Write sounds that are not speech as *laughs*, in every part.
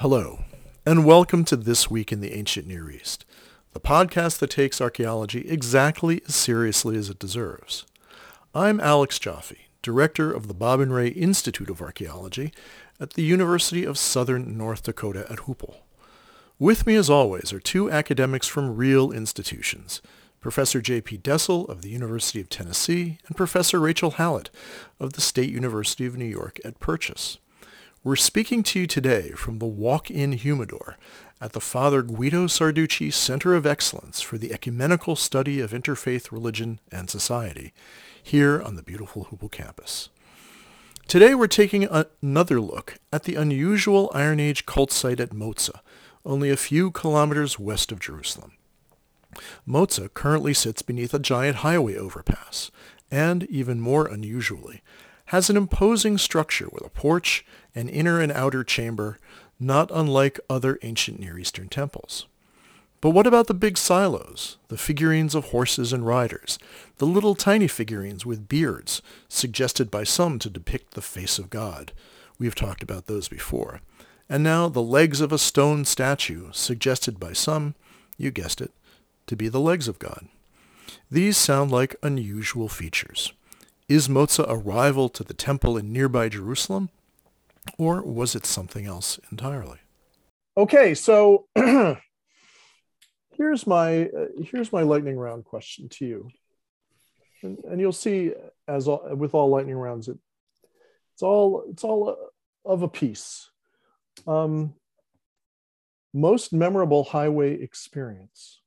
Hello, and welcome to This Week in the Ancient Near East, the podcast that takes archaeology exactly as seriously as it deserves. I'm Alex Joffe, director of the Bob and Ray Institute of Archaeology at the University of Southern North Dakota at Hoople. With me, as always, are two academics from real institutions, Professor J.P. Dessel of the University of Tennessee and Professor Rachel Hallote of the State University of New York at Purchase. We're speaking to you today from the walk-in humidor at the Father Guido Sarducci Center of Excellence for the Ecumenical Study of Interfaith Religion and Society here on the beautiful Hoople campus. Today we're taking another look at the unusual Iron Age cult site at Moza, only a few kilometers west of Jerusalem. Moza currently sits beneath a giant highway overpass, and even more unusually, has an imposing structure with a porch, an inner and outer chamber, not unlike other ancient Near Eastern temples. But what about the big silos, the figurines of horses and riders, the little tiny figurines with beards, suggested by some to depict the face of God? We have talked about those before. And now the legs of a stone statue, suggested by some, you guessed it, to be the legs of God. These sound like unusual features. Is Moza a rival to the temple in nearby Jerusalem? Or was it something else entirely? Okay, so *clears throat* here's my uh, here's my lightning round question to you, and, and you'll see as all, with all lightning rounds, it it's all it's all uh, of a piece. Um, most memorable highway experience.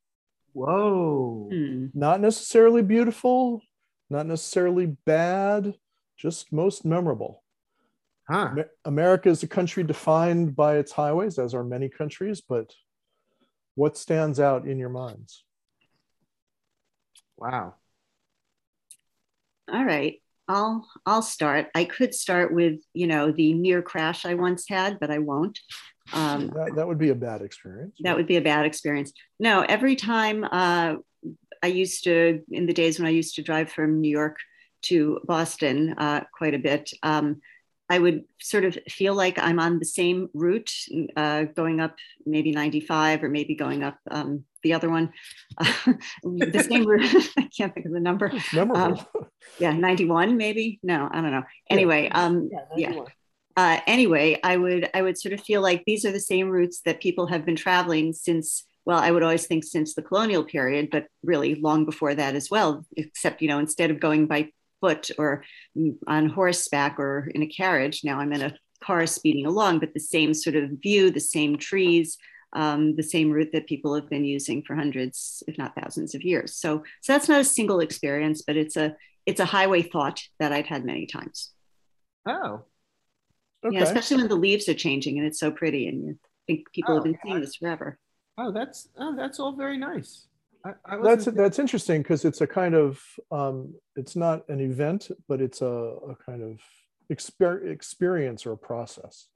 Whoa! Hmm. Not necessarily beautiful, not necessarily bad, just most memorable. Huh. America is a country defined by its highways, as are many countries, but what stands out in your minds? Wow. All right. I'll I'll start. I could start with you know the near crash I once had, but I won't. Um, that, that would be a bad experience. That would be a bad experience. No, every time uh, I used to, in the days when I used to drive from New York to Boston uh, quite a bit, um, I would sort of feel like I'm on the same route, uh, going up maybe 95 or maybe going up um, the other one. *laughs* the same route, *laughs* I can't think of the number. Um, yeah, 91 maybe? No, I don't know. Anyway, um, yeah. yeah. Uh, anyway, I would I would sort of feel like these are the same routes that people have been traveling since well, I would always think since the colonial period, but really long before that as well, except, you know, instead of going by foot or on horseback or in a carriage, now I'm in a car speeding along, but the same sort of view, the same trees, um, the same route that people have been using for hundreds, if not thousands of years. So, so that's not a single experience, but it's a, it's a highway thought that I've had many times. Oh, okay. yeah, especially when the leaves are changing and it's so pretty and you think people oh, have been seeing this forever. Oh, that's oh, that's all very nice. I, I that's that's interesting because it's a kind of um, it's not an event, but it's a, a kind of exper- experience or a process.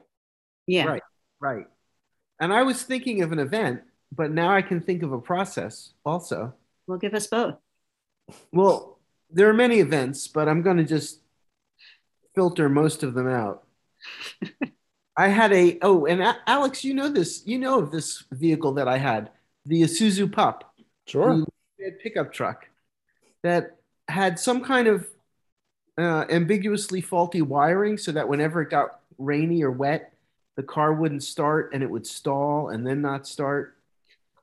Yeah. Right. Right. And I was thinking of an event, but now I can think of a process also. Well, give us both. Well, there are many events, but I'm going to just filter most of them out. *laughs* I had a oh, and Alex, you know this. You know of this vehicle that I had, the Isuzu Pup. Sure. Pickup truck that had some kind of uh, ambiguously faulty wiring, so that whenever it got rainy or wet, the car wouldn't start and it would stall and then not start.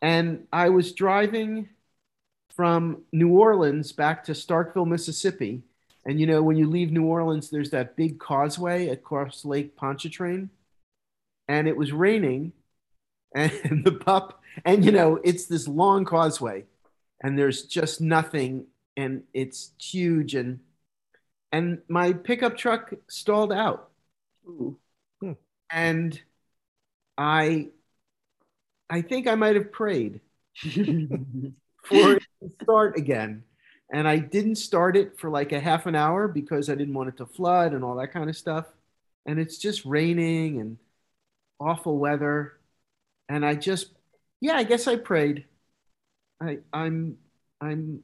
And I was driving from New Orleans back to Starkville, Mississippi. And you know, when you leave New Orleans, there's that big causeway across Lake Pontchartrain and it was raining *laughs* and the pup and you know it's this long causeway and there's just nothing and it's huge and and my pickup truck stalled out hmm. and i i think i might have prayed *laughs* for it to start again and I didn't start it for like a half an hour because I didn't want it to flood and all that kind of stuff. And it's just raining and awful weather. And I just, yeah, I guess I prayed. I, I'm, I'm,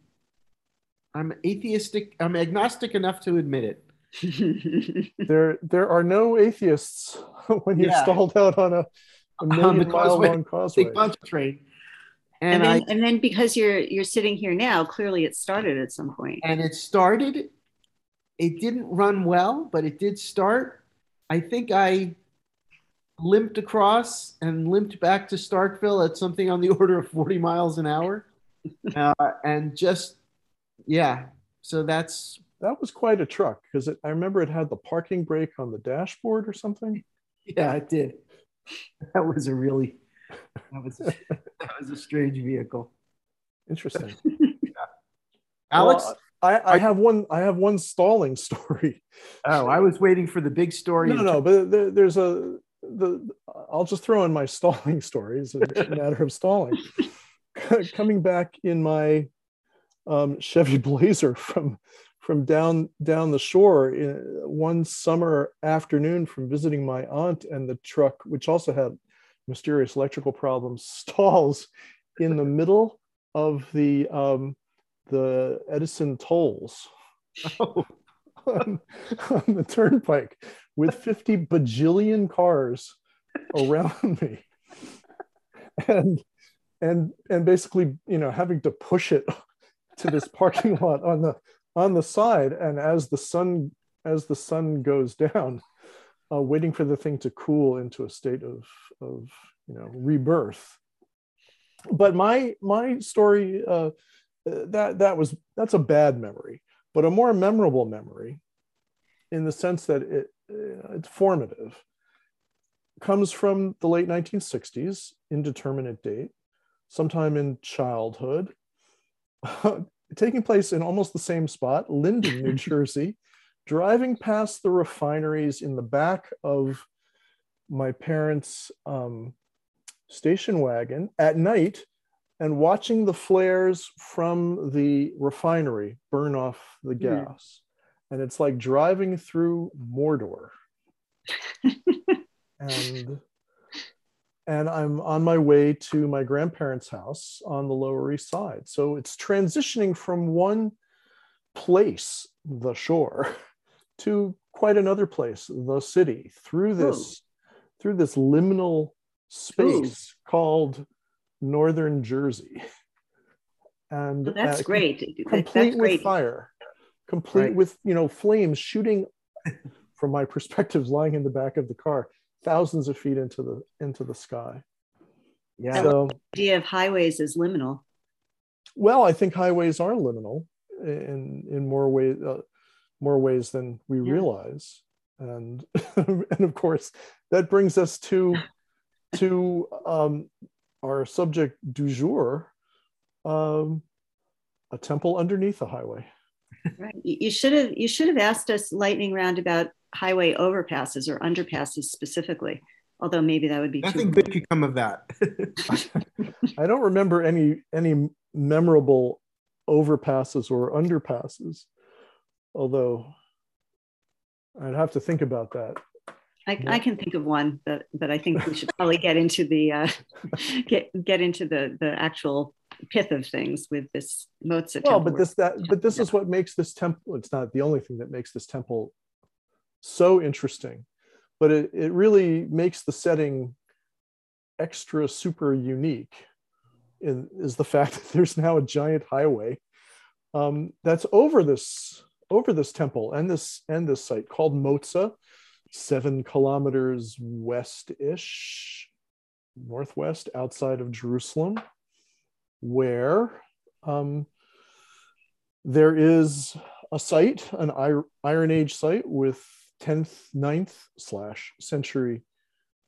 I'm atheistic. I'm agnostic enough to admit it. *laughs* There, there are no atheists *laughs* when you're Yeah. stalled out on a, a On the million mile causeway. long causeway. Big bunch train. and And, then, I, and then because you're you're sitting here now, clearly it started at some point. and it started. It didn't run well, but it did start. I think I limped across and limped back to Starkville at something on the *laughs* order of 40 miles an hour. Uh, and just, yeah. So that's, That was quite a truck because I remember it had the parking brake on the dashboard or something. yeah, it did. *laughs* That was a really, that was, that was a strange vehicle. Interesting. *laughs* Alex? Well, I, I have one. I have one stalling story. oh, I was waiting for the big story. No, no, but there, there's a the. I'll just throw in my stalling *laughs* stories. A *laughs* matter of stalling. Coming back in my um, Chevy Blazer from from down down the shore in one summer afternoon from visiting my aunt, and the truck, which also had mysterious electrical problems, *laughs* stalls in the middle of the um, the Edison tolls Oh, on, on the turnpike with 50 bajillion cars around me. And and and basically you know having to push it to this parking lot on the on the side. And as the sun as the sun goes down uh, waiting for the thing to cool into a state of of you know rebirth. But my my story uh, that that was that's a bad memory but a more memorable memory in the sense that it it's formative comes from the late 1960s indeterminate date sometime in childhood *laughs* taking place in almost the same spot linden new *laughs* jersey driving past the refineries in the back of my parents um, station wagon at night and watching the flares from the refinery burn off the Mhm. gas. And it's like driving through Mordor. *laughs* and and I'm on my way to my grandparents' house on the Lower East Side. So it's transitioning from one place, the shore, *laughs* to quite another place, the city, through this through this liminal space called Northern Jersey. And Well, that's uh, great. complete That's with great. fire, complete Right. with you know flames shooting *laughs* from my perspective, lying in the back of the car, thousands of feet into the into the sky. yeah. So, idea of highways is liminal. well, I think highways are liminal in in more ways uh, more ways than we Yeah. realize, and *laughs* and of course that brings us to to um, our subject du jour, um, a temple underneath a highway. Right. You you should have you should have asked us lightning round about highway overpasses or underpasses specifically. Although maybe that would be Nothing too. good could come of that. *laughs* I don't remember any any memorable overpasses or underpasses, although I'd have to think about that. I, I can think of one, but but I think we should probably get into the uh, *laughs* get get into the the actual pith of things with this Moza. Well, but this that but this is what makes this temple. It's not the only thing that makes this temple so interesting, but it, it really makes the setting extra super unique. In, is the *laughs* fact that there's now a giant highway um, that's over this over this temple and this and this site called Moza, seven kilometers west-ish, northwest outside of Jerusalem, where um, there is a site, an Iron Age site with 10th, 9th slash century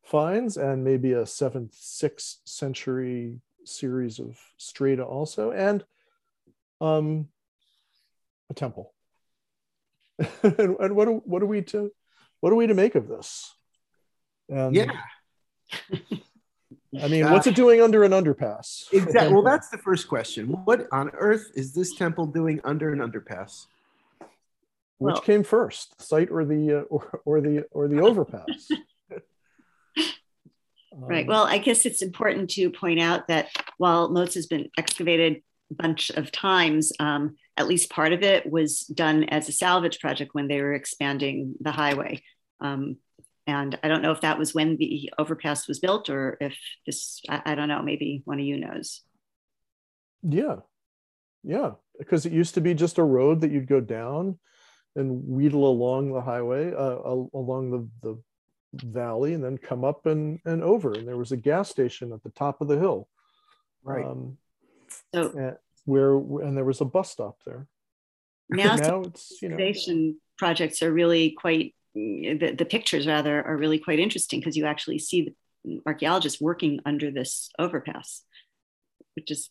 finds and maybe a 7th, 6th century series of strata also, and um, a temple. *laughs* and, and what, are, what are we to what are we to make of this? And yeah. *laughs* I mean, what's it doing under an underpass? Exactly. Well, that's the first question. What on earth is this temple doing under an underpass? Which Well- came first, the site or the uh, or, or the or the overpass? *laughs* Right. Um, Well, I guess it's important to point out that while Moza has been excavated a bunch of times, um, at least part of it was done as a salvage project when they were expanding the highway. Um, and I don't know if that was when the overpass was built or if this, I, I don't know, maybe one of you knows. Yeah, yeah, because it used to be just a road that you'd go down and wheedle along the highway, uh, along the, the valley, and then come up and, and over. And there was a gas station at the top of the hill. Right. Um, So and where and there was a bus stop there. now *laughs* now it's you know projects are really quite, the, the pictures rather are really quite interesting because you actually see the archaeologists working under this overpass, which is,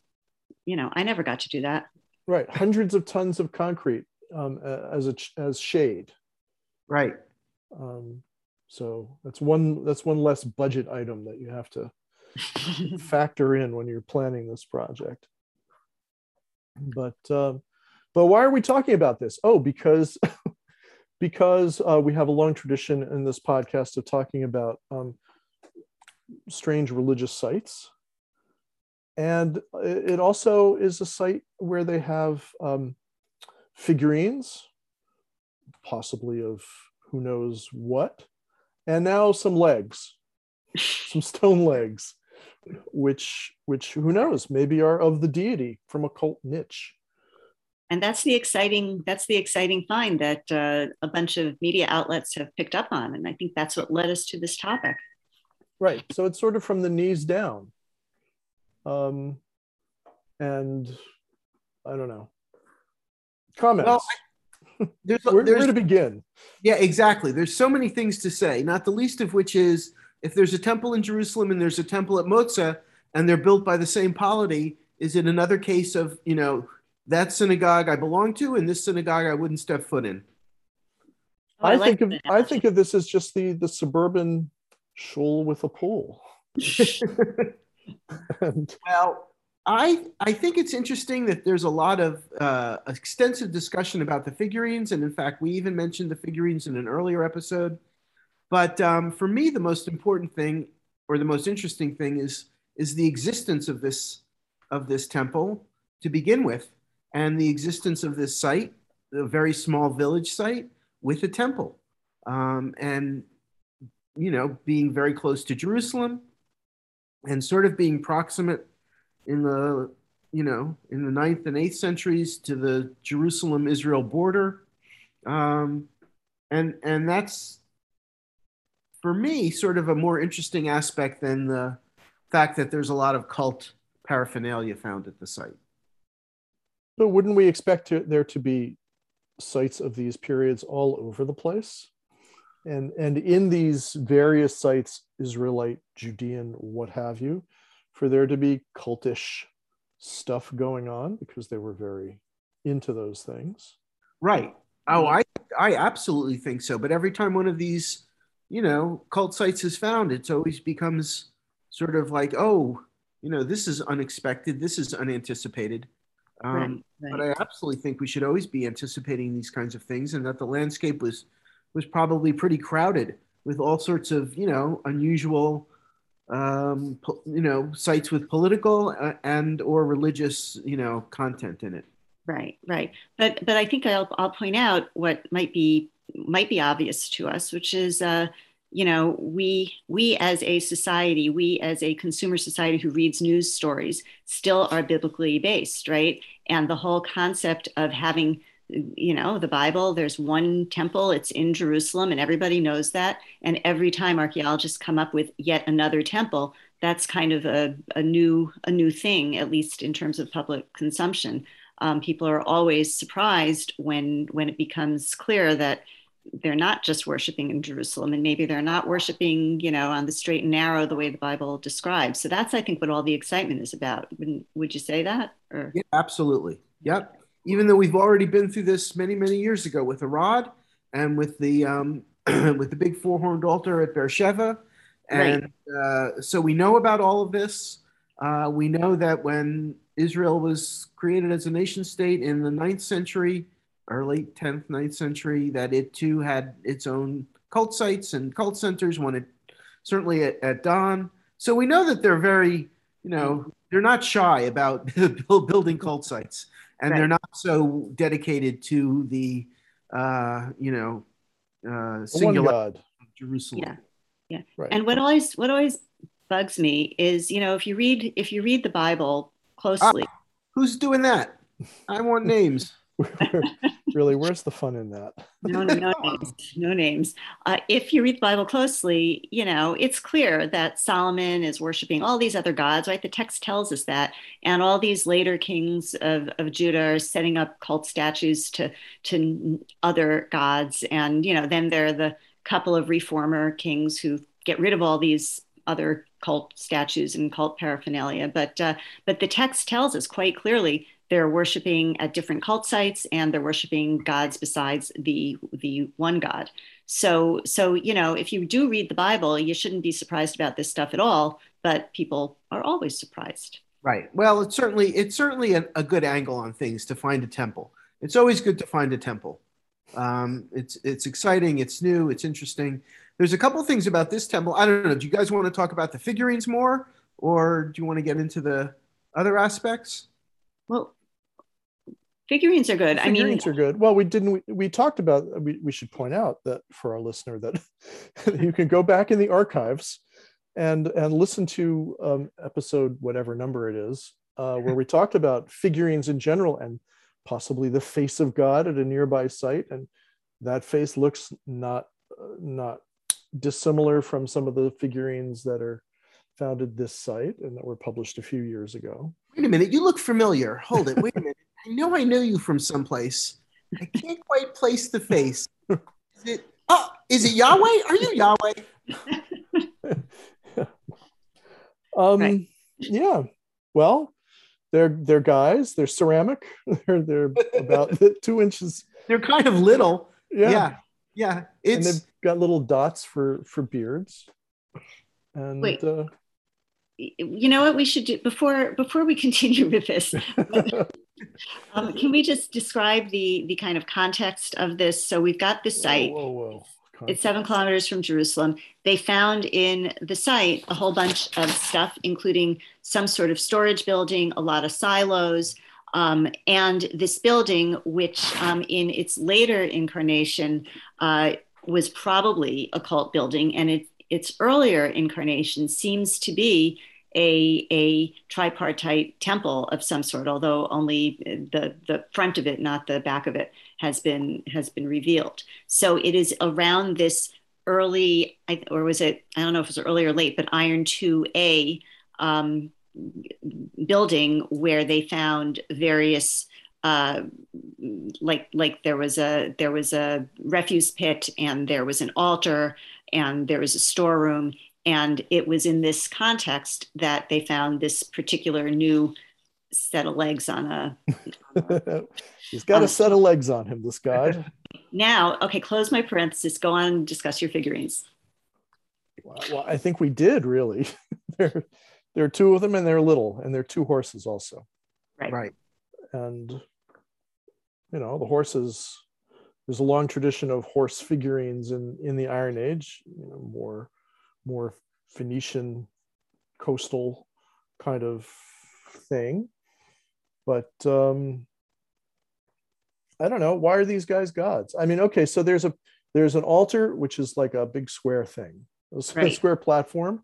you know, I never got to do that. right hundreds of tons of concrete um, as a as shade. right. Um, so that's one that's one less budget item that you have to *laughs* factor in when you're planning this project. But um, but why are we talking about this? Oh, because *laughs* because uh, we have a long tradition in this podcast of talking about um, strange religious sites, and it also is a site where they have um, figurines, possibly of who knows what, and now some legs, *laughs* some stone legs which which who knows maybe are of the deity from a cult niche and that's the exciting that's the exciting find that uh, a bunch of media outlets have picked up on and i think that's what led us to this topic. Right. So it's sort of from the knees down. Um and i don't know. Comments. Well, There's, where, there's where to begin? Yeah, exactly. There's so many things to say, not the least of which is if there's a temple in Jerusalem and there's a temple at Moza and they're built by the same polity, is it another case of, you know, that synagogue I belong to and this synagogue I wouldn't step foot in? Oh, I, like think of that I think of this as just the the suburban shul with a pool. *laughs* and Well, I I think it's interesting that there's a lot of uh, extensive discussion about the figurines, and in fact, we even mentioned the figurines in an earlier episode. But um, for me, the most important thing, or the most interesting thing, is is the existence of this of this temple to begin with, and the existence of this site, a very small village site with a temple, um, and you know, being very close to Jerusalem, and sort of being proximate in the you know in the ninth and eighth centuries to the Jerusalem Israel border, um, and and that's for me sort of a more interesting aspect than the fact that there's a lot of cult paraphernalia found at the site. But wouldn't we expect to, there to be sites of these periods all over the place? And and in these various sites, Israelite, Judean, what have you, for there to be cultish stuff going on because they were very into those things. Right. Oh, I I absolutely think so. But every time one of these, you know, cult sites is found, it's always becomes sort of like, oh, you know, this is unexpected. This is unanticipated. Um, right, But. I absolutely think we should always be anticipating these kinds of things, and that the landscape was was probably pretty crowded with all sorts of you know unusual, um, po- you know, sites with political uh, and or religious you know content in it. Right, right. But but I think I'll I'll point out what might be might be obvious to us, which is uh, you know, we we as a society, we as a consumer society who reads news stories still are biblically based, right? And the whole concept of having you know the bible there's one temple it's in jerusalem and everybody knows that and every time archaeologists come up with yet another temple that's kind of a, a new a new thing at least in terms of public consumption um, people are always surprised when when it becomes clear that they're not just worshiping in Jerusalem and maybe they're not worshiping you know on the straight and narrow the way the Bible describes so that's I think what all the excitement is about Wouldn't, would you say that or Yeah, absolutely. Yep. Even though we've already been through this many, many years ago with the rod and with the um, *clears throat* with the big four horned altar at Beersheba, And uh, so we know about all of this. Uh, we know that when Israel was created as a nation state in the ninth century, or late 10th, 9th century, that it too had its own cult sites and cult centers, one at, certainly at, at Dan. So we know that they're very, you know, they're not shy about *laughs* building cult sites and right. they're not so dedicated to the, uh, you know, uh, singular God. Jerusalem. Yeah. Yeah. Right. And what always, what always bugs me is, you know, if you read, if you read the Bible closely. Uh, who's doing that? I want names. Really, where's the fun in that? no, *laughs* no, no names. No names. Uh, if you read the Bible closely, you know, it's clear that Solomon is worshiping all these other gods, right? The text tells us that. And all these later kings of, of Judah are setting up cult statues to, to other gods. And, you know, then there are the couple of reformer kings who get rid of all these other cult statues and cult paraphernalia. But, uh, but the text tells us quite clearly they're worshiping at different cult sites and they're worshiping gods besides the the one god. So so you know if you do read the bible you shouldn't be surprised about this stuff at all but people are always surprised. Right. Well it's certainly it's certainly a, a good angle on things to find a temple. It's always good to find a temple. Um, it's it's exciting it's new it's interesting. There's a couple things about this temple. I don't know do you guys want to talk about the figurines more or do you want to get into the other aspects? Well figurines are good. Figurines I mean, are good. Well, we didn't. We, we talked about. We, we should point out that for our listener that *laughs* you can go back in the archives and and listen to um, episode whatever number it is, uh, where we talked about figurines in general and possibly the face of God at a nearby site, and that face looks not uh, not dissimilar from some of the figurines that are founded this site and that were published a few years ago. Wait a minute, you look familiar. Hold it. Wait a minute. I know I know you from someplace. I can't quite place the face. Is it? Oh, is it Yahweh? Are you Yahweh? *laughs* um, right. yeah. Well, they're they're guys. They're ceramic. *laughs* They're they're about *laughs* two inches. They're kind of little. Yeah. Yeah. yeah. It's... And they've got little dots for for beards. And Wait. Uh, you know what we should do before before we *laughs* continue with this *laughs* um, can we just describe the the kind of context of this so we've got the site whoa, whoa, whoa. It's seven kilometers from Jerusalem. They found in the site a whole bunch of stuff, including some sort of storage building, a lot of silos, um, and this building, which um, in its later incarnation uh, was probably a cult building, and it, its earlier incarnation seems to be a, a tripartite temple of some sort, although only the, the front of it, not the back of it, has been has been revealed. So it is around this early, or was it? I don't know if it was early or late, but Iron Two A um, building where they found various. Uh, like like there was a there was a refuse pit and there was an altar and there was a storeroom and it was in this context that they found this particular new set of legs on a. *laughs* He's got a, a set of legs on him, this guy. now, okay, close my parenthesis. Go on and discuss your figurines. Well, I think we did really. *laughs* there, there are two of them, and they're little, and they're two horses also. Right. Right. And you know the horses. There's a long tradition of horse figurines in in the Iron Age. You know, more more Phoenician coastal kind of thing. But um, I don't know. Why are these guys gods? I mean, okay, so there's a there's an altar which is like a big square thing, a right. square platform,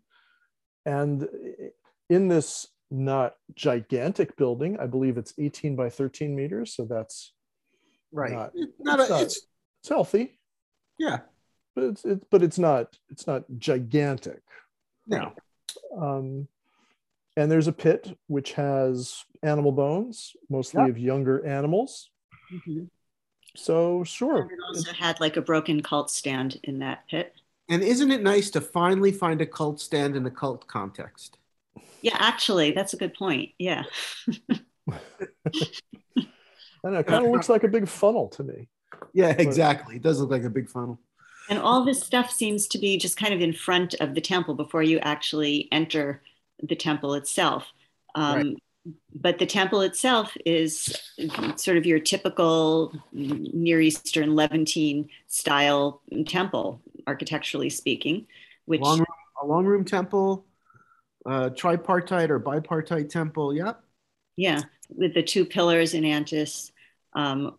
and in this not gigantic building, I believe it's 18 by 13 meters, so that's right. Not, not, it's, a, not, it's, it's healthy. Yeah, but it's, it's but it's not it's not gigantic. No. Um, and there's a pit which has animal bones, mostly yep. of younger animals. Mm-hmm. So sure. And it also had like a broken cult stand in that pit. And isn't it nice to finally find a cult stand in a cult context? Yeah, actually, that's a good point. Yeah. *laughs* *laughs* I know. It kind of looks like a big funnel to me. Yeah, exactly. It does look like a big funnel. and all this stuff seems to be just kind of in front of the temple before you actually enter the temple itself. Um, right. But the temple itself is sort of your typical Near Eastern Levantine style temple, architecturally speaking. Which long room, a long room temple, uh, tripartite or bipartite temple. Yep. Yeah, with the two pillars in Antis, um,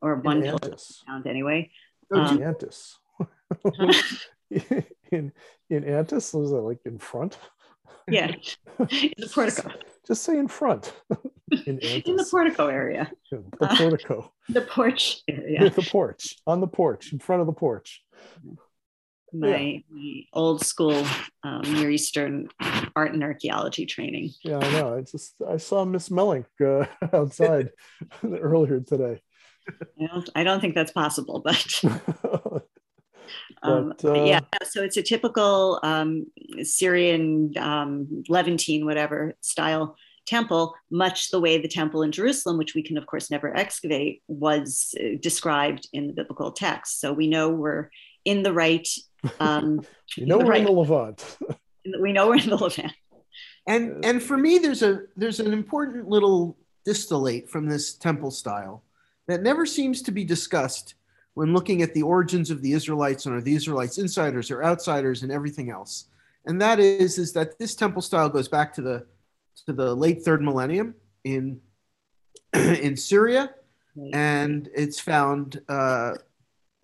or one pillar anyway. Oh, um, Antis. *laughs* *laughs* in in Antis, was that like in front? Yeah, in the *laughs* portico. Just say in front. in, in, the portico area. the portico. Uh, the porch area. the porch. On the porch, in front of the porch. My, yeah. my old school um, Near Eastern art and archaeology training. Yeah, I know. I just I saw Miss Mellink uh, *laughs* outside *laughs* earlier today. I don't, I don't think that's possible, *laughs* but Um, but, uh, yeah, so it's a typical um, Syrian um, Levantine, whatever style temple, much the way the temple in Jerusalem, which we can of course never excavate, was uh, described in the biblical text. So we know we're in the right. Um, *laughs* you know we're right, in the Levant. *laughs* we know we're in the Levant. And and for me, there's a there's an important little distillate from this temple style that never seems to be discussed when looking at the origins of the Israelites and are the Israelites insiders or outsiders and everything else. And that is, is that this temple style goes back to the to the late third millennium in *clears throat* in Syria, and it's found uh,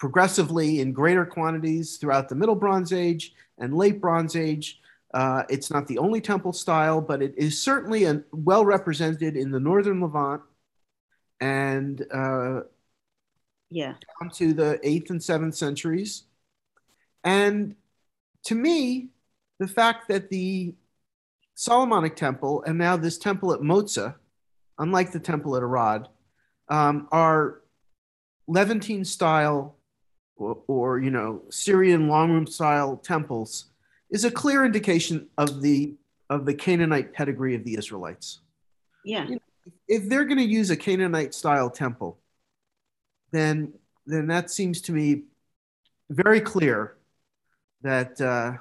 progressively in greater quantities throughout the Middle Bronze Age and Late Bronze Age. Uh, it's not the only temple style, but it is certainly a, well represented in the northern Levant. And uh, yeah. down to the eighth and seventh centuries. And to me the fact that the solomonic temple and now this temple at moza unlike the temple at arad um, are levantine style or, or, you know syrian long room style temples is a clear indication of the of the canaanite pedigree of the israelites yeah you know, if they're going to use a canaanite style temple then then that seems to me very clear that uh,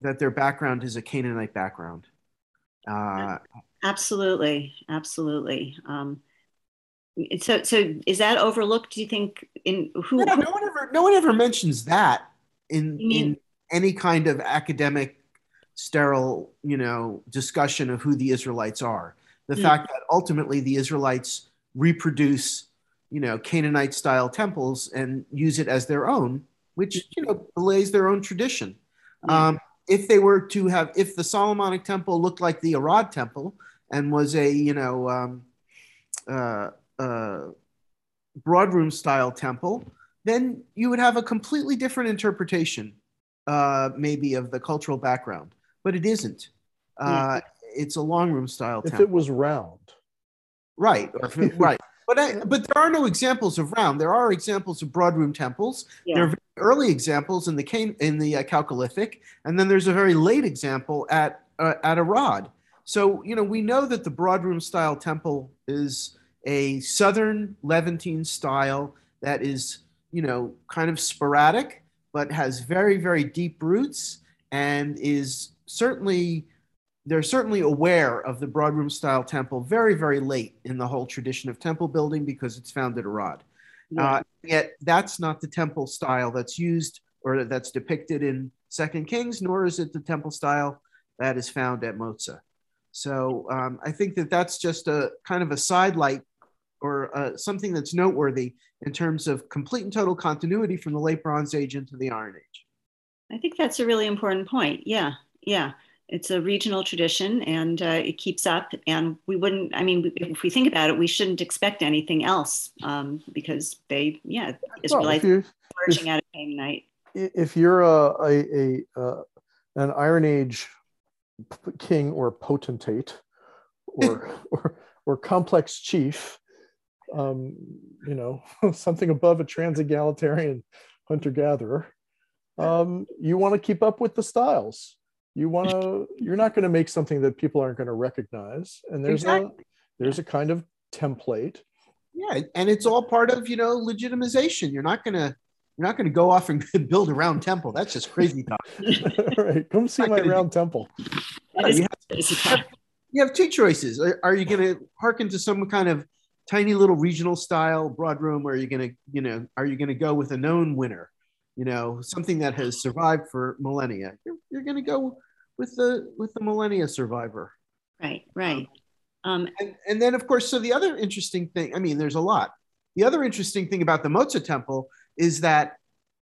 that their background is a Canaanite background. Uh, absolutely, absolutely. Um, so, so is that overlooked? Do you think in who? No, no one ever, no one ever mentions that in in any kind of academic, sterile, you know, discussion of who the Israelites are. The mm. fact that ultimately the Israelites reproduce you know, Canaanite style temples and use it as their own, which, you know, belays their own tradition. Um, if they were to have, if the Solomonic temple looked like the Arad temple and was a, you know, um, uh, uh, broadroom style temple, then you would have a completely different interpretation, uh, maybe, of the cultural background. But it isn't. Uh, it's a long room style. Temple. If temple. it was round, right? *laughs* *laughs* Right. But I, but there are no examples of round. There are examples of broadroom temples. Yeah. There are early examples in the in the uh, Chalcolithic, and then there's a very late example at uh, at Arad. So you know we know that the broadroom style temple is a southern Levantine style that is you know kind of sporadic, but has very very deep roots and is certainly they're certainly aware of the broadroom style temple very, very late in the whole tradition of temple building because it's found at Arad. Yeah. Uh, yet that's not the temple style that's used or that's depicted in Second Kings, nor is it the temple style that is found at Moza. So um, I think that that's just a kind of a sidelight or uh, something that's noteworthy in terms of complete and total continuity from the late Bronze Age into the Iron Age. I think that's a really important point. Yeah, yeah it's a regional tradition and uh, it keeps up and we wouldn't i mean if we think about it we shouldn't expect anything else um, because they yeah israelites well, emerging out of canaanite if you're a, a, a uh, an iron age king or potentate or *laughs* or, or complex chief um, you know *laughs* something above a trans-egalitarian hunter-gatherer um, you want to keep up with the styles you want to you're not going to make something that people aren't going to recognize and there's exactly. a there's a kind of template yeah and it's all part of you know legitimization you're not going to You're not going to go off and *laughs* build a round temple. That's just crazy talk. *laughs* right. Come see my round temple. Yeah, you, have, you, have, two choices. Are, are you going to hearken to some kind of tiny little regional style broad room, or are you going to, you know, are you going to go with a known winner? You know, something that has survived for millennia. You're, you're going to go with the with the millennia survivor. Right. Right. Um, and, and then, of course, so the other interesting thing. I mean, there's a lot. The other interesting thing about the Moza Temple is that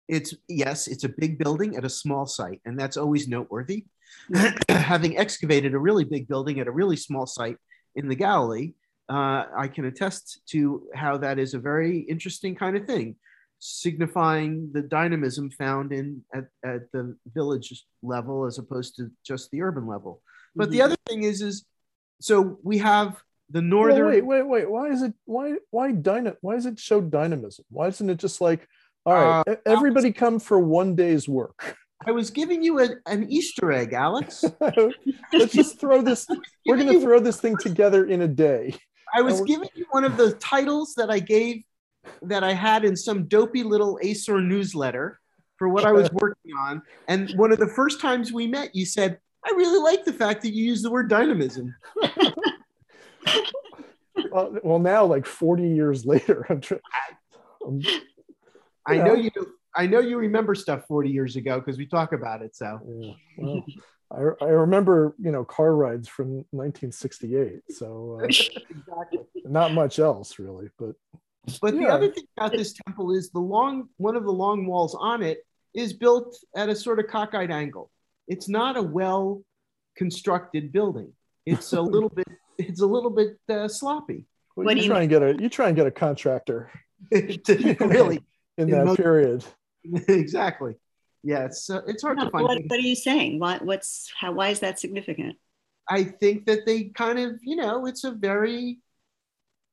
it's yes, it's a big building at a small site, and that's always noteworthy. *clears throat* Having excavated a really big building at a really small site in the Galilee, uh, I can attest to how that is a very interesting kind of thing, signifying the dynamism found in at, at the village level as opposed to just the urban level. But mm-hmm. the other thing is, is so we have the northern. Well, wait, wait, wait. Why is it? Why, why dyna? Why is it show dynamism? Why isn't it just like all right, uh, everybody come for one day's work. I was giving you a, an Easter egg, Alex. *laughs* Let's just throw this. *laughs* We're going to throw this thing together in a day. I was oh, giving you one of the titles that I gave that I had in some dopey little ASOR newsletter for what I was working on. And one of the first times we met, you said, I really like the fact that you use the word dynamism. *laughs* well, well, now, like 40 years later, *laughs* I'm, trying. I'm I know you. I know you remember stuff 40 years ago because we talk about it. So. Yeah. Well, I, I remember, you know, car rides from 1968. So uh, *laughs* exactly. not much else really, but. But yeah. the other thing about this temple is the long one of the long walls on it is built at a sort of cockeyed angle. It's not a well constructed building. It's a little bit. *laughs* It's a little bit uh, sloppy. Well, what you, you try and get a you try and get a contractor to *laughs* really in, in that most, period. exactly. Yeah, it's uh, it's hard no, to find. What, what, are you saying? What what's how? Why is that significant? I think that they kind of you know it's a very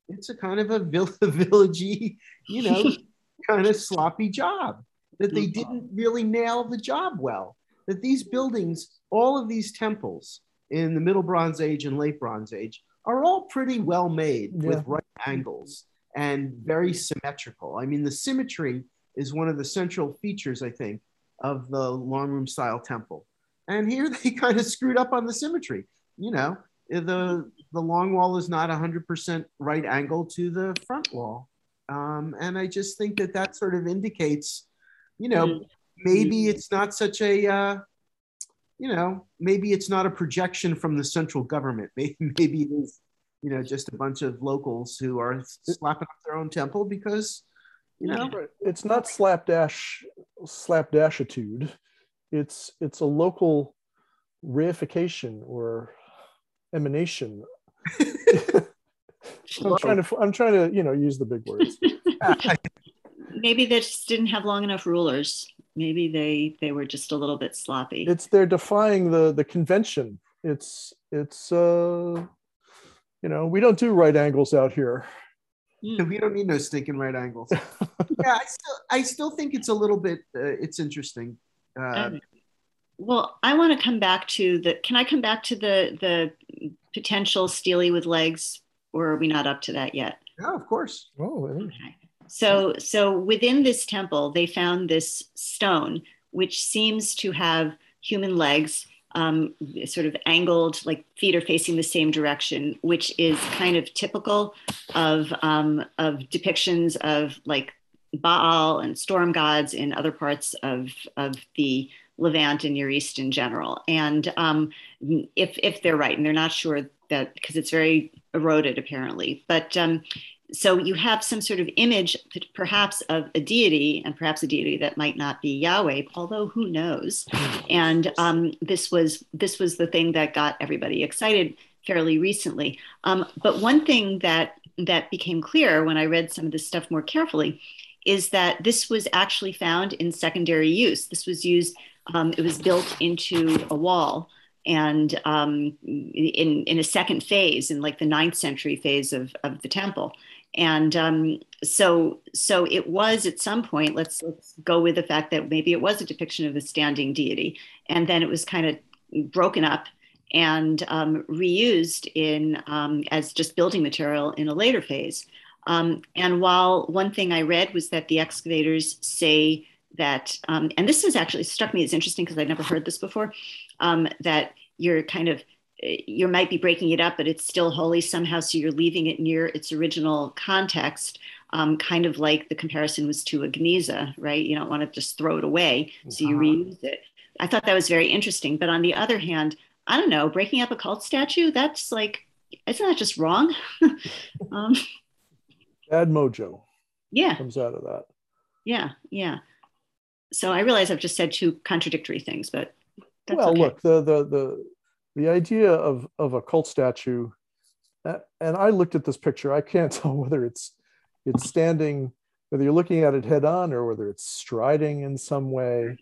it's a kind of a vill- *laughs* villagey you know *laughs* kind of sloppy job that they didn't really nail the job well. That these buildings, all of these temples in the Middle Bronze Age and Late Bronze Age, are all pretty well made yeah. with right angles and very symmetrical. I mean, the symmetry is one of the central features, I think, of the long room style temple. And here *laughs* they kind of screwed up on the symmetry. You know, the the long wall is not 100% right angle to the front wall. Um, and I just think that that sort of indicates, you know, maybe it's not such a, uh, you know, maybe it's not a projection from the central government. *laughs* Maybe, maybe it is you know, just a bunch of locals who are slapping up their own temple because, you know, it's not slapdash slapdashitude. It's it's a local reification or emanation. *laughs* I'm trying to I'm trying to you know use the big words. *laughs* Maybe they just didn't have long enough rulers. Maybe they they were just a little bit sloppy. It's they're defying the the convention. It's it's uh you know, we don't do right angles out here. We don't need no stinking right angles. yeah, I still, I still think it's a little bit, uh, it's interesting. Uh, well, I want to come back to the. Can I come back to the the potential stele with legs, or are we not up to that yet? Yeah, of course. Oh, okay. So, so within this temple, they found this stone, which seems to have human legs um, sort of angled, like feet are facing the same direction, which is kind of typical of, um, of depictions of like Baal and storm gods in other parts of, of the Levant and Near East in general. And um, if, if they're right, and they're not sure that because it's very eroded apparently, but um, so you have some sort of image perhaps of a deity and perhaps a deity that might not be yahweh although who knows? *laughs* And um, this was this was the thing that got everybody excited fairly recently. Um, but one thing that that became clear when i read some of this stuff more carefully is that this was actually found in secondary use. This was used um, it was built into a wall and um, in, in a second phase, in like the ninth century phase of, of the temple and um, so so it was at some point let's let's go with the fact that maybe it was a depiction of a standing deity. And then it was kind of broken up and um, reused in um, as just building material in a later phase. Um, and while one thing I read was that the excavators say that, um, and this has actually struck me as interesting because I'd never heard this before, um, that you're kind of you might be breaking it up, but it's still holy somehow. So you're leaving it near its original context, um, kind of like the comparison was to a geniza, right? You don't want to just throw it away, so you uh-huh. reuse it. I thought that was very interesting. But on the other hand, I don't know, breaking up a cult statue, that's like, isn't that just wrong? *laughs* um, Bad mojo. Yeah. Comes out of that. Yeah, yeah. So I realize I've just said two contradictory things, but well, okay. look, the the the the idea of of a cult statue, and I looked at this picture. I can't *laughs* tell whether it's it's standing, whether you're looking at it head on or whether it's striding in some way.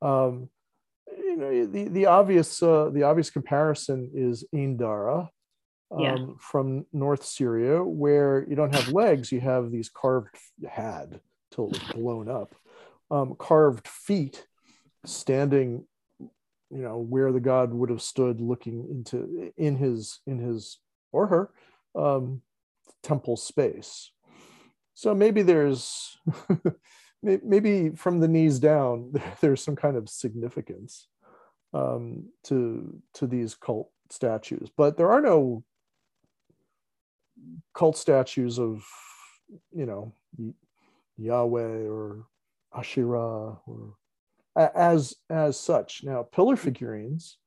Um, you know, the the obvious uh, the obvious comparison is Ain Dara Um, yeah. from North Syria, where you don't have legs, you have these carved had till it was blown up, um, carved feet standing you know where the god would have stood looking into in his in his or her um, temple space. So maybe there's *laughs* maybe from the knees down *laughs* there's some kind of significance um, to to these cult statues. But there are no cult statues of you know yahweh or asherah or as as such. Now, pillar figurines,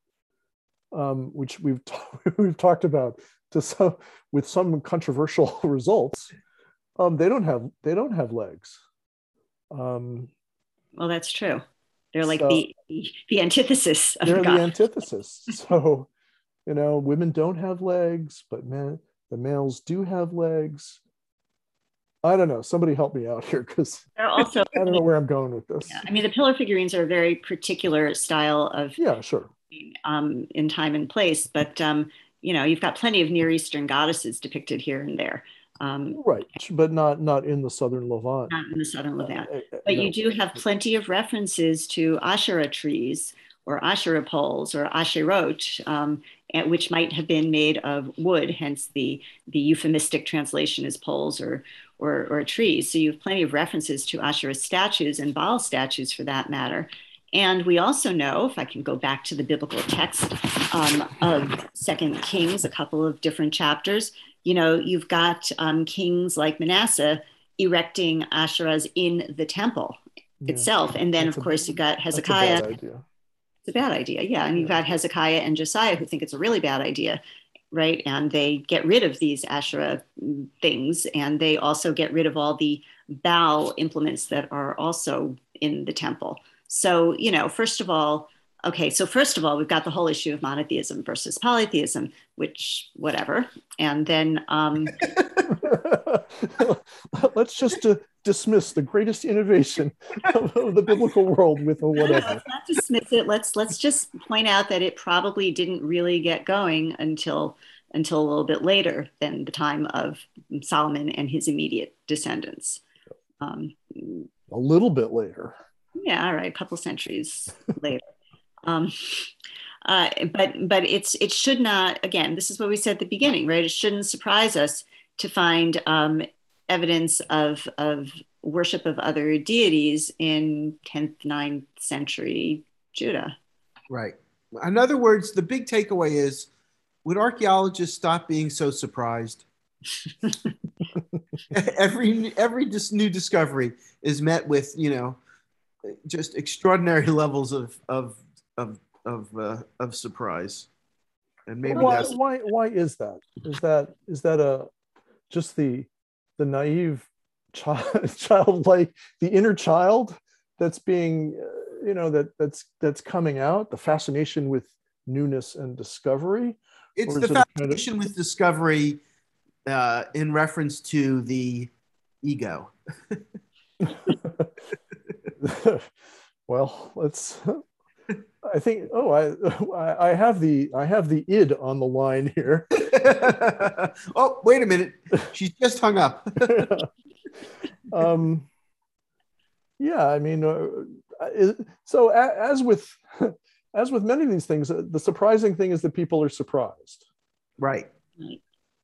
um, which we've *laughs* we've talked about to some with some controversial *laughs* results, um, they don't have they don't have legs. Um, well, that's true. They're like so, the the antithesis of they're God. the antithesis. *laughs* so, you know, women don't have legs, but men the males do have legs. I don't know. Somebody help me out here because also *laughs* I don't know where I'm going with this. Yeah, I mean, the pillar figurines are a very particular style of yeah, sure, um, in time and place. But um, you know, you've got plenty of Near Eastern goddesses depicted here and there. Um, right, but not not in the southern Levant. Not in the southern Levant, uh, uh, but no. you do have plenty of references to Asherah trees or Asherah poles or Asherot, um, which might have been made of wood, hence the the euphemistic translation is poles or or, or trees. So you have plenty of references to Asherah statues and Baal statues for that matter. And we also know, if I can go back to the biblical text um, of Second Kings, a couple of different chapters, you know, you've got um, kings like Manasseh erecting Asherahs in the temple yeah. itself. And then, that's of course, you've got Hezekiah. It's a bad idea, yeah. And you've got Hezekiah and Josiah who think it's a really bad idea right? And they get rid of these Asherah things, and they also get rid of all the Baal implements that are also in the temple. So, you know, first of all, okay, so first of all, we've got the whole issue of monotheism versus polytheism, which whatever. And then um, *laughs* *laughs* let's just uh, dismiss the greatest innovation of, of, the biblical world with a whatever. Let's not dismiss it. Let's let's just point out that it probably didn't really get going until until a little bit later than the time of Solomon and his immediate descendants. Um, a little bit later. Yeah, all right, a couple centuries later. Um, uh, but but it's it should not again. This is what we said at the beginning, right? It shouldn't surprise us to find um, evidence of, of worship of other deities in 10th, 9th century Judah. Right. In other words, the big takeaway is would archaeologists stop being so surprised? *laughs* *laughs* every every dis- new discovery is met with you know just extraordinary *laughs* levels of of of of, uh, of surprise and maybe why, that's why why is that is that is that a just the the naive child, *laughs* childlike, the inner child that's being, uh, you know, that that's that's coming out. The fascination with newness and discovery. It's the it fascination kind of... with discovery uh, in reference to the ego. *laughs* *laughs* well, let's I think. Oh, *laughs* I I have the I have the id on the line here. *laughs* oh, wait a minute. She's just hung up. *laughs* um, yeah, I mean, uh, so as with as with many of these things, uh, the surprising thing is that people are surprised. Right.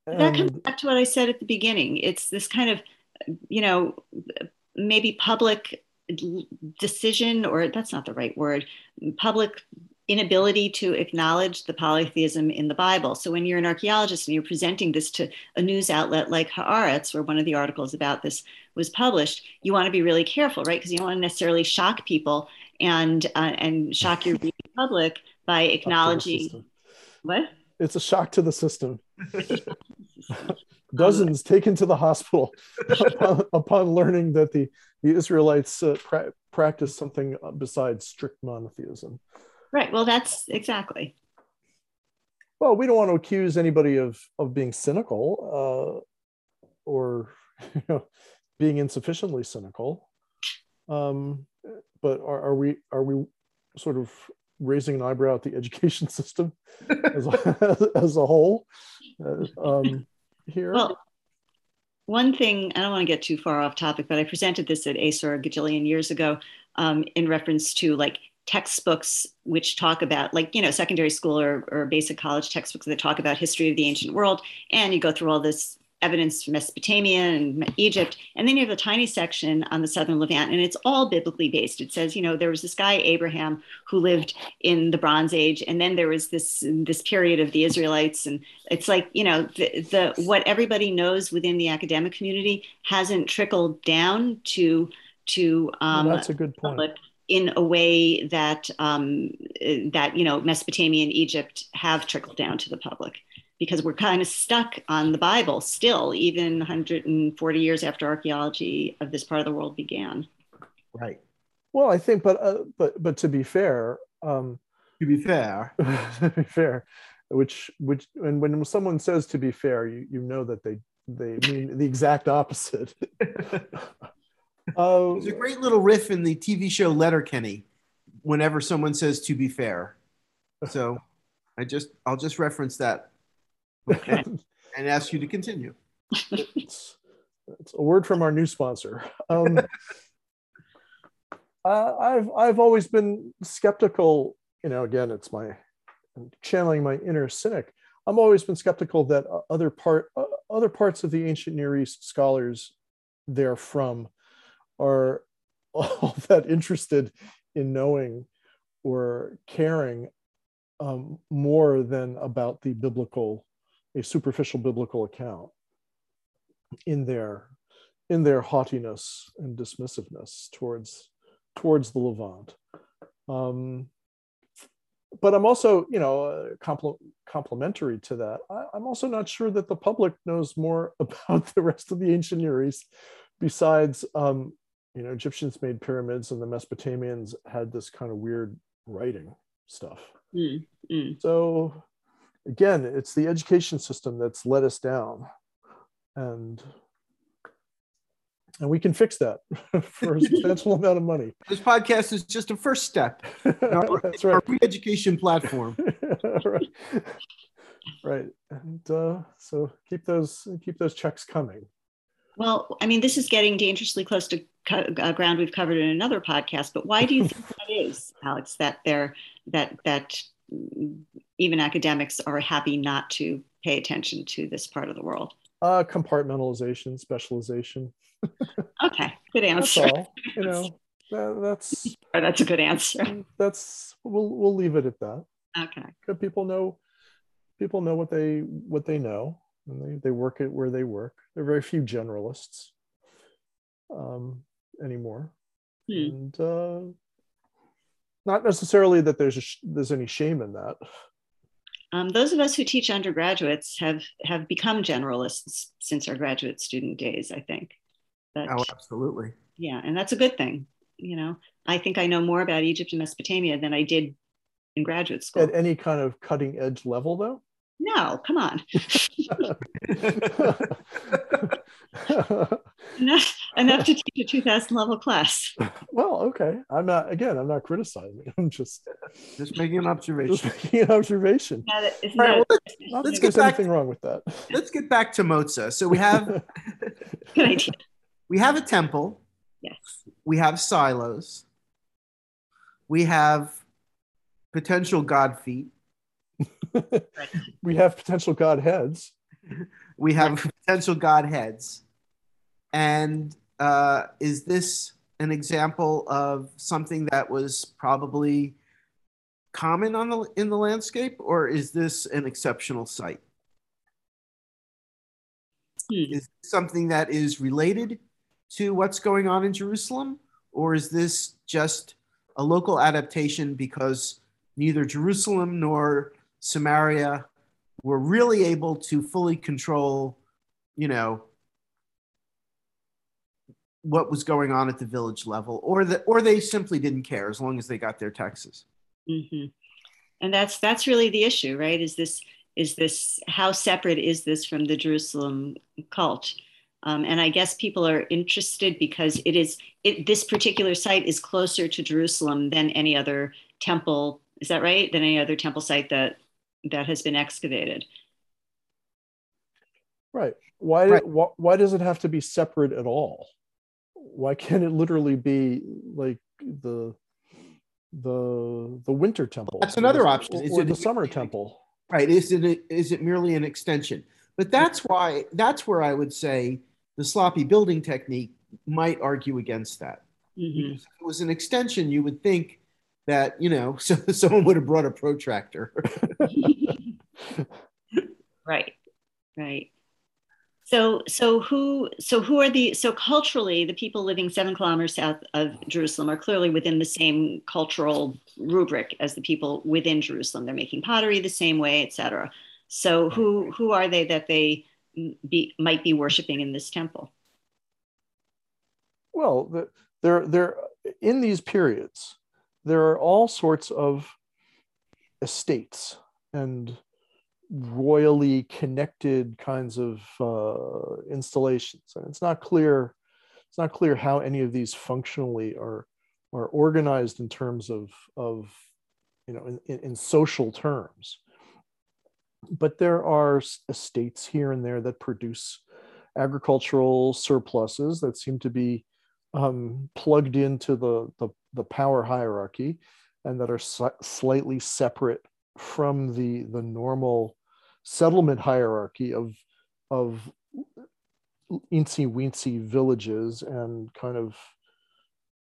that comes back to what I said at the beginning. It's this kind of, you know, maybe public decision, or that's not the right word, public inability to acknowledge the polytheism in the Bible. So when you're an archaeologist and you're presenting this to a news outlet like Haaretz, where one of the articles about this was published, you want to be really careful, right? Because you don't want to necessarily shock people and uh, and shock your *laughs* public by shock to the acknowledging what. It's a shock to the system. *laughs* Dozens taken to the hospital *laughs* upon, upon learning that the, the Israelites uh, pra- practice something besides strict monotheism. Right. Well, that's exactly. Well, we don't want to accuse anybody of of being cynical uh, or *laughs* you know, being insufficiently cynical. Um, but are, are we are we sort of raising an eyebrow at the *laughs* education system as a, as a whole uh, um, here? Well, one thing, I don't want to get too far off topic, but I presented this at ASOR a gajillion years ago um, in reference to like textbooks which talk about like you know secondary school or, or basic college textbooks that talk about history of the ancient world and you go through all this evidence from mesopotamia and egypt. And then you have a tiny section on the southern levant and it's all biblically based. It says you know there was this guy abraham who lived in the bronze age and then there was this this period of the israelites. And it's like you know the, the what everybody knows within the academic community hasn't trickled down to to um, Well, that's a good point. public in a way that um, that you know Mesopotamia and Egypt have trickled down to the public because we're kind of stuck on the Bible still, even 140 years after archaeology of this part of the world began. Right. Well, I think, but uh, but but to be fair, um, To be fair, *laughs* to be fair, which which and when someone says to be fair, you you know that they they mean the exact opposite. *laughs* uh, there's a great little riff in the TV show Letterkenny whenever someone says to be fair. So I just I'll just reference that Okay. *laughs* and ask you to continue. it's, it's a word from our new sponsor. Um, *laughs* uh, I've I've always been skeptical. You know, again, it's my I'm channeling my inner cynic. I've always been skeptical that other part uh, other parts of the ancient Near East scholars they're from are *laughs* all that interested in knowing or caring um, more than about the biblical, a superficial biblical account in their in their haughtiness and dismissiveness towards towards the Levant. Um, but I'm also, you know, uh, compl- complementary to that. I, I'm also not sure that the public knows more *laughs* about the rest of the ancient Near East, besides, um, you know, Egyptians made pyramids and the Mesopotamians had this kind of weird writing stuff. Mm, mm. So again, it's the education system that's let us down. And and we can fix that *laughs* for a substantial amount of money. This podcast is just a first step *laughs* in our, That's our right. re-education platform. *laughs* right. Right. And uh, so keep those keep those checks coming. Well, I mean, this is getting dangerously close to co- uh, ground we've covered in another podcast. But why do you think that is, Alex? That they're that that even academics are happy not to pay attention to this part of the world. Uh, compartmentalization, specialization. Okay, good That's answer. all. You know, that, that's *laughs* That's a good answer. that's we'll we'll leave it at that. Okay. Good people know people know what they what they know and they, they work it where they work. There are very few generalists um, anymore. Hmm. And uh, not necessarily that there's a sh- there's any shame in that. Um, those of us who teach undergraduates have have become generalists since our graduate student days. I think. But, Oh, absolutely. yeah, and that's a good thing. You know, I think I know more about Egypt and Mesopotamia than I did in graduate school. At any kind of cutting edge level, though. No, come on. enough, enough to teach a 2000 level class. well, okay. I'm not again. I'm not criticizing. I'm just Just making an observation. just observation. making an observation. Now that- isn't All right, that well, Not Let's get there's back- anything wrong with that. Let's get back to Moza. So we have *laughs* good idea? we have a temple. Yes. We have silos. We have potential god feet. *laughs* we have potential godheads. we have potential godheads. And uh, is this an example of something that was probably common on the in the landscape, or is this an exceptional site? Hmm. Is this something that is related to what's going on in Jerusalem, or is this just a local adaptation because neither Jerusalem nor Samaria were really able to fully control, you know, what was going on at the village level, or that, or they simply didn't care as long as they got their taxes. hmm And that's that's really the issue, right? Is this is this how separate is this from the Jerusalem cult? Um, and I guess people are interested because it is it, this particular site is closer to Jerusalem than any other temple. Is that right? Than any other temple site that that has been excavated. Right. Why, Right. why why does it have to be separate at all? Why can't it literally be like the the the winter temple? That's another or- option. Is Or it- the summer temple. Right? Is it is it merely an extension? But that's why that's where I would say the sloppy building technique might argue against that. Mhm. If it was an extension, you would think that you know *laughs* so, someone would have brought a protractor. *laughs* right right. So so who so who are the so culturally the people living seven kilometers south of jerusalem are clearly within the same cultural rubric as the people within jerusalem. They're making pottery the same way etc so who who are they that they be, might be worshiping in this temple? Well, the, there, there, in these periods, there are all sorts of estates and royally connected kinds of uh, installations, and it's not clear. It's not clear how any of these functionally are are organized in terms of of you know in, in, social terms. But there are estates here and there that produce agricultural surpluses that seem to be um, plugged into the, the, the power hierarchy and that are sli- slightly separate from the, the normal settlement hierarchy of, of eensy weensy villages and kind of,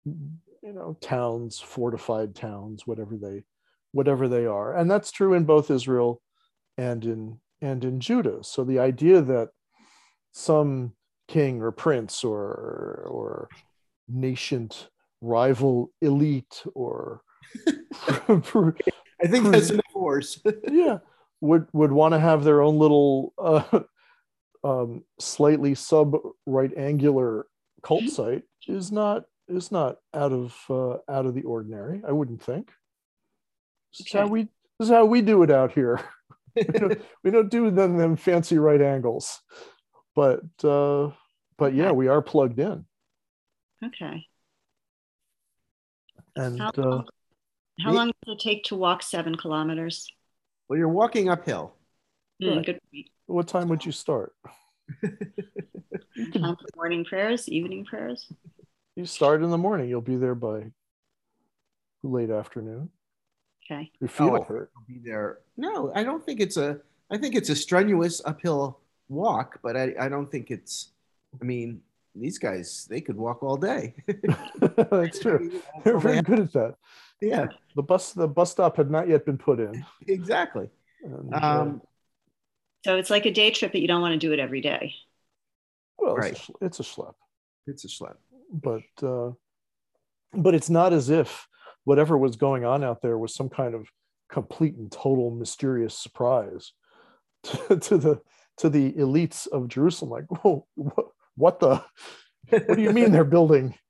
you know, towns, fortified towns, whatever they, whatever they are. And that's true in both Israel and in, and in Judah. So the idea that some king or prince or, or nascent rival elite or *laughs* I think that's an force. *laughs* yeah would would want to have their own little uh, um, slightly sub right angular cult site is not is not out of uh, out of the ordinary i wouldn't think. This is how we this is how we do it out here. *laughs* We, don't, we don't do them them fancy right angles. But uh but yeah we are plugged in. Okay and how, uh long, how me- long does it take to walk seven kilometers well, you're walking uphill. Right. good what time would you start *laughs* Time morning prayers evening prayers you start in the morning you'll be there by late afternoon okay your feet Oh, will Be there. No, I don't think it's a. I think it's a strenuous uphill walk, but I, I don't think it's. I mean, these guys they could walk all day. *laughs* that's true *laughs* they're very good at that Yeah, the bus the bus stop had not yet been put in exactly. and, uh, Um, so it's like a day trip but you don't want to do it every day well right. it's, a, schl- it's a schlep it's a schlep. but uh, but it's not as if whatever was going on out there was some kind of complete and total mysterious surprise *laughs* to, to the to the elites of Jerusalem. Like, whoa, what, what the? What do you mean they're building? *laughs*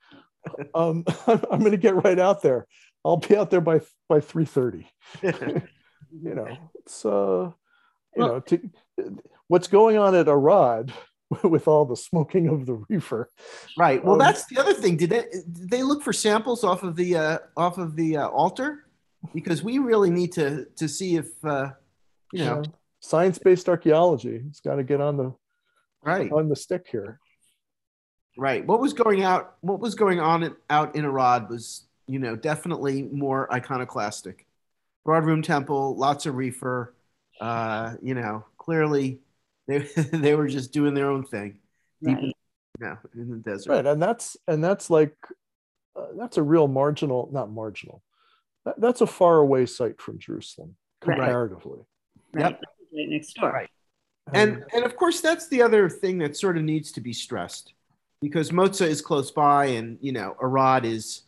Um, *laughs* I'm, I'm going to get right out there. I'll be out there by by three thirty. *laughs* You know, it's uh, you know, to, what's going on at Arad with all the smoking of the reefer. Right. Well, Um, that's the other thing. Did they did they look for samples off of the uh, off of the uh, altar? Because we really need to to see if uh, you know. science-based archaeology. It's got to get on the Right. on the stick here. Right. What was going out? What was going on in, out in Arad was, you know, definitely more iconoclastic. Broad room temple, lots of reefer. Uh, you know, clearly, They *laughs* they were just doing their own thing. Deep Right. in, no, in the desert. right and that's and that's like uh, that's a real marginal not marginal that, that's a far away site from jerusalem comparatively Right. Right next door. Right. And and of course that's the other thing that sort of needs to be stressed because Moza is close by and you know Arad is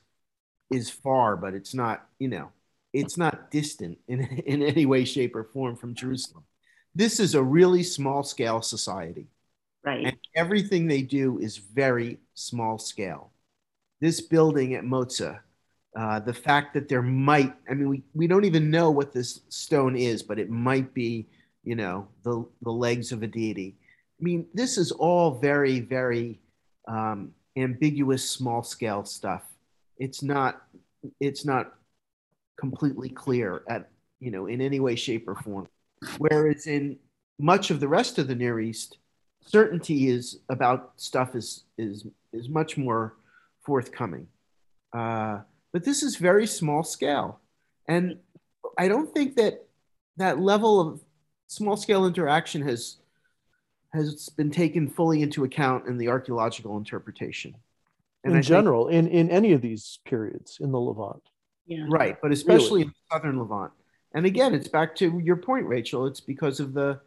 is far but it's not you know it's not distant in *laughs* in any way shape or form from Jerusalem. This is a really small scale society Right. and everything they do is very small scale. This building at Moza, uh, the fact that there might, I mean, we, we don't even know what this stone is, but it might be, you know, the, the legs of a deity. I mean, this is all very, very um, ambiguous, small scale stuff. It's not, it's not completely clear at, you know, in any way, shape, or form. Whereas in much of the rest of the Near East, certainty is about stuff is is is much more forthcoming. Uh, but this is very small scale, and I don't think that that level of small scale interaction has has been taken fully into account in the archaeological interpretation. And I in think- general in in any of these periods in the levant Yeah. right? But especially in southern Levant. And again, it's back to your point, Rachel. It's because of the,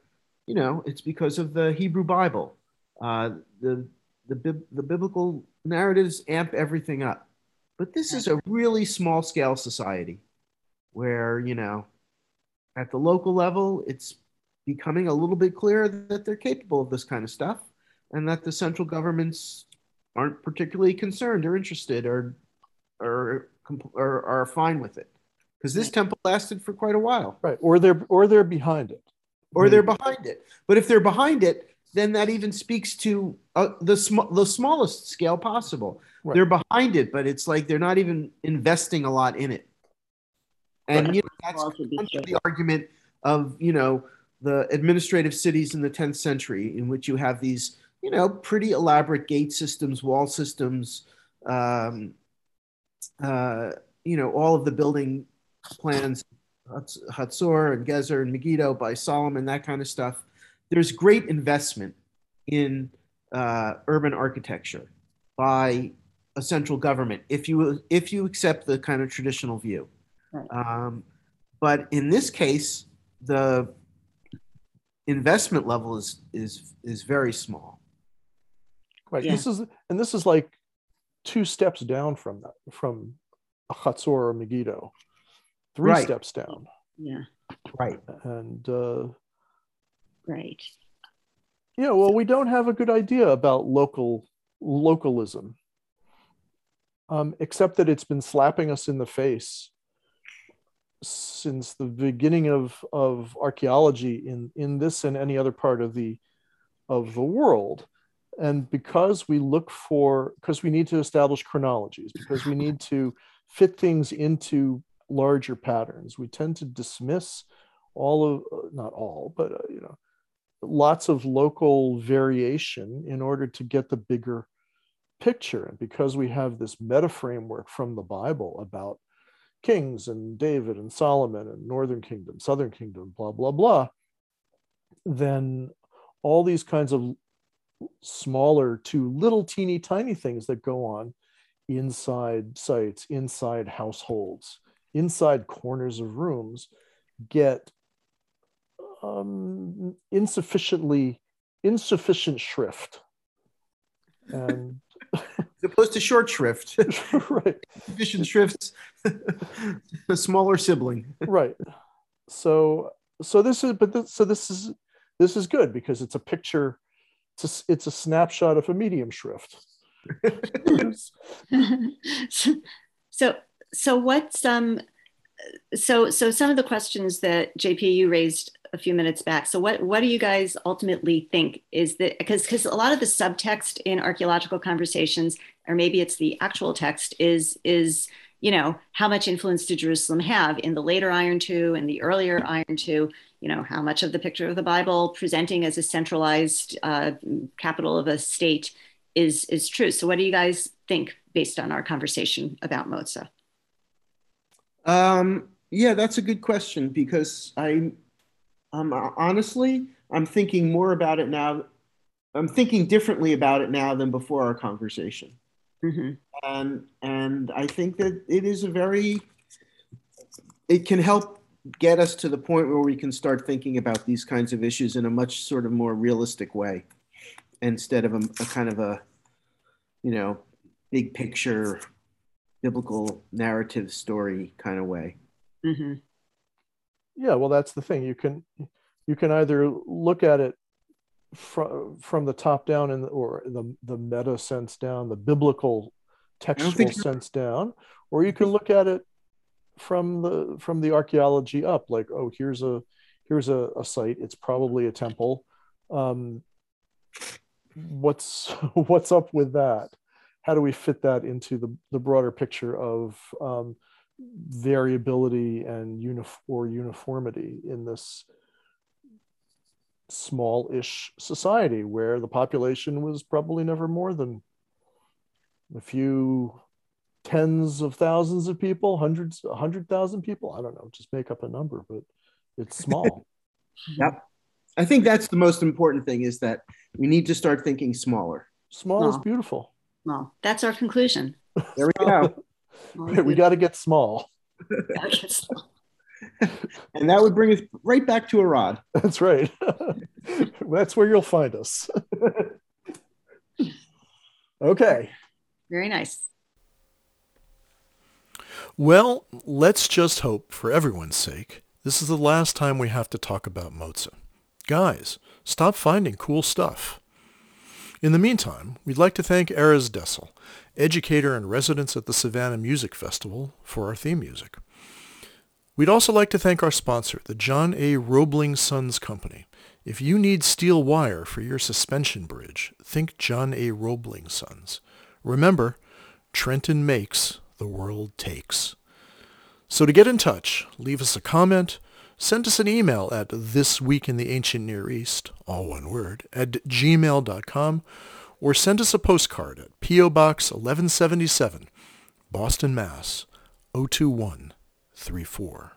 you know, it's because of the Hebrew Bible. Uh, the the bib- the biblical narratives amp everything up. But this is a really small scale society, where you know, at the local level, it's becoming a little bit clearer that they're capable of this kind of stuff, and that the central governments aren't particularly concerned or interested or or or are fine with it. Because this temple lasted for quite a while. Right. Or they're or they're behind it. Or they're behind it. But if they're behind it then that even speaks to uh, the sm- the smallest scale possible. Right. they're behind it but it's like they're not even investing a lot in it. And Right. you know, that's Also be under true. the argument of you know the administrative cities in the 10th century in which you have these you know pretty elaborate gate systems wall systems um, uh, you know all of the building plans hatzor and gezer and megiddo by solomon that kind of stuff there's great investment in uh, urban architecture by a central government if you if you accept the kind of traditional view Right. um, but in this case the investment level is is is very small right Yeah. this is and this is like two steps down from that from a chatzor or megiddo three Right. steps down Yeah. right and uh Right. yeah well we don't have a good idea about local localism um, except that it's been slapping us in the face since the beginning of, of archaeology in, in this and any other part of the of the world. And because we look for because we need to establish chronologies because we need to fit things into larger patterns we tend to dismiss all of not all but uh, you know lots of local variation in order to get the bigger picture. And because we have this meta framework from the bible about kings and david and solomon and northern kingdom southern kingdom blah blah blah then all these kinds of smaller to little teeny tiny things that go on inside sites inside households inside corners of rooms get um, insufficiently insufficient shrift. And *laughs* as opposed to short shrift. *laughs* Right. Sufficient shrifts *laughs* a smaller sibling. Right. So so this is but this, so this is this is good because it's a picture it's a, s- it's a snapshot of a medium shrift. So, *laughs* so so what's um so so some of the questions that JP you raised a few minutes back. So what what do you guys ultimately think is that because because a lot of the subtext in archaeological conversations, or maybe it's the actual text, is is you know how much influence did Jerusalem have in the later Iron Two and the earlier Iron Two? You know how much of the picture of the Bible presenting as a centralized uh, capital of a state is is true. So what do you guys think based on our conversation about Moza? Um, yeah, that's a good question because I, um, honestly, I'm thinking more about it now. I'm thinking differently about it now than before our conversation. Mm-hmm. And and I think that it is a very it can help get us to the point where we can start thinking about these kinds of issues in a much sort of more realistic way instead of a, a kind of a you know big picture biblical narrative story kind of way Mm-hmm. yeah well that's the thing you can you can either look at it from from the top down and or the the meta sense down the biblical textual sense down or you can look at it from the from the archaeology up like oh here's a here's a, a site it's probably a temple. Um what's *laughs* what's up with that? How do we fit that into the, the broader picture of um, variability and unif- or uniformity in this small-ish society where the population was probably never more than a few tens of thousands of people hundreds a hundred thousand people. I don't know just make up a number but it's *laughs* small. Yep. I think that's the most important thing is that we need to start thinking smaller. Small is beautiful. Well, that's our conclusion. there we go. *laughs* We got to get small. *laughs* And that would bring us right back to Arad that's right *laughs* that's where you'll find us *laughs* okay Very nice. Well, let's just hope, for everyone's sake, this is the last time we have to talk about Moza. Guys, stop finding cool stuff. In the meantime, we'd like to thank Erez Dessel, educator and residence at the Savannah Music Festival, for our theme music. We'd also like to thank our sponsor, the John A. Roebling Sons Company. If you need steel wire for your suspension bridge, think John A. Roebling Sons. Remember, Trenton makes, the world takes. So to get in touch, leave us a comment, send us an email at This Week in the Ancient Near East, all one word, at gmail.com, or send us a postcard at P.O. Box 1177, Boston, Mass. 02134.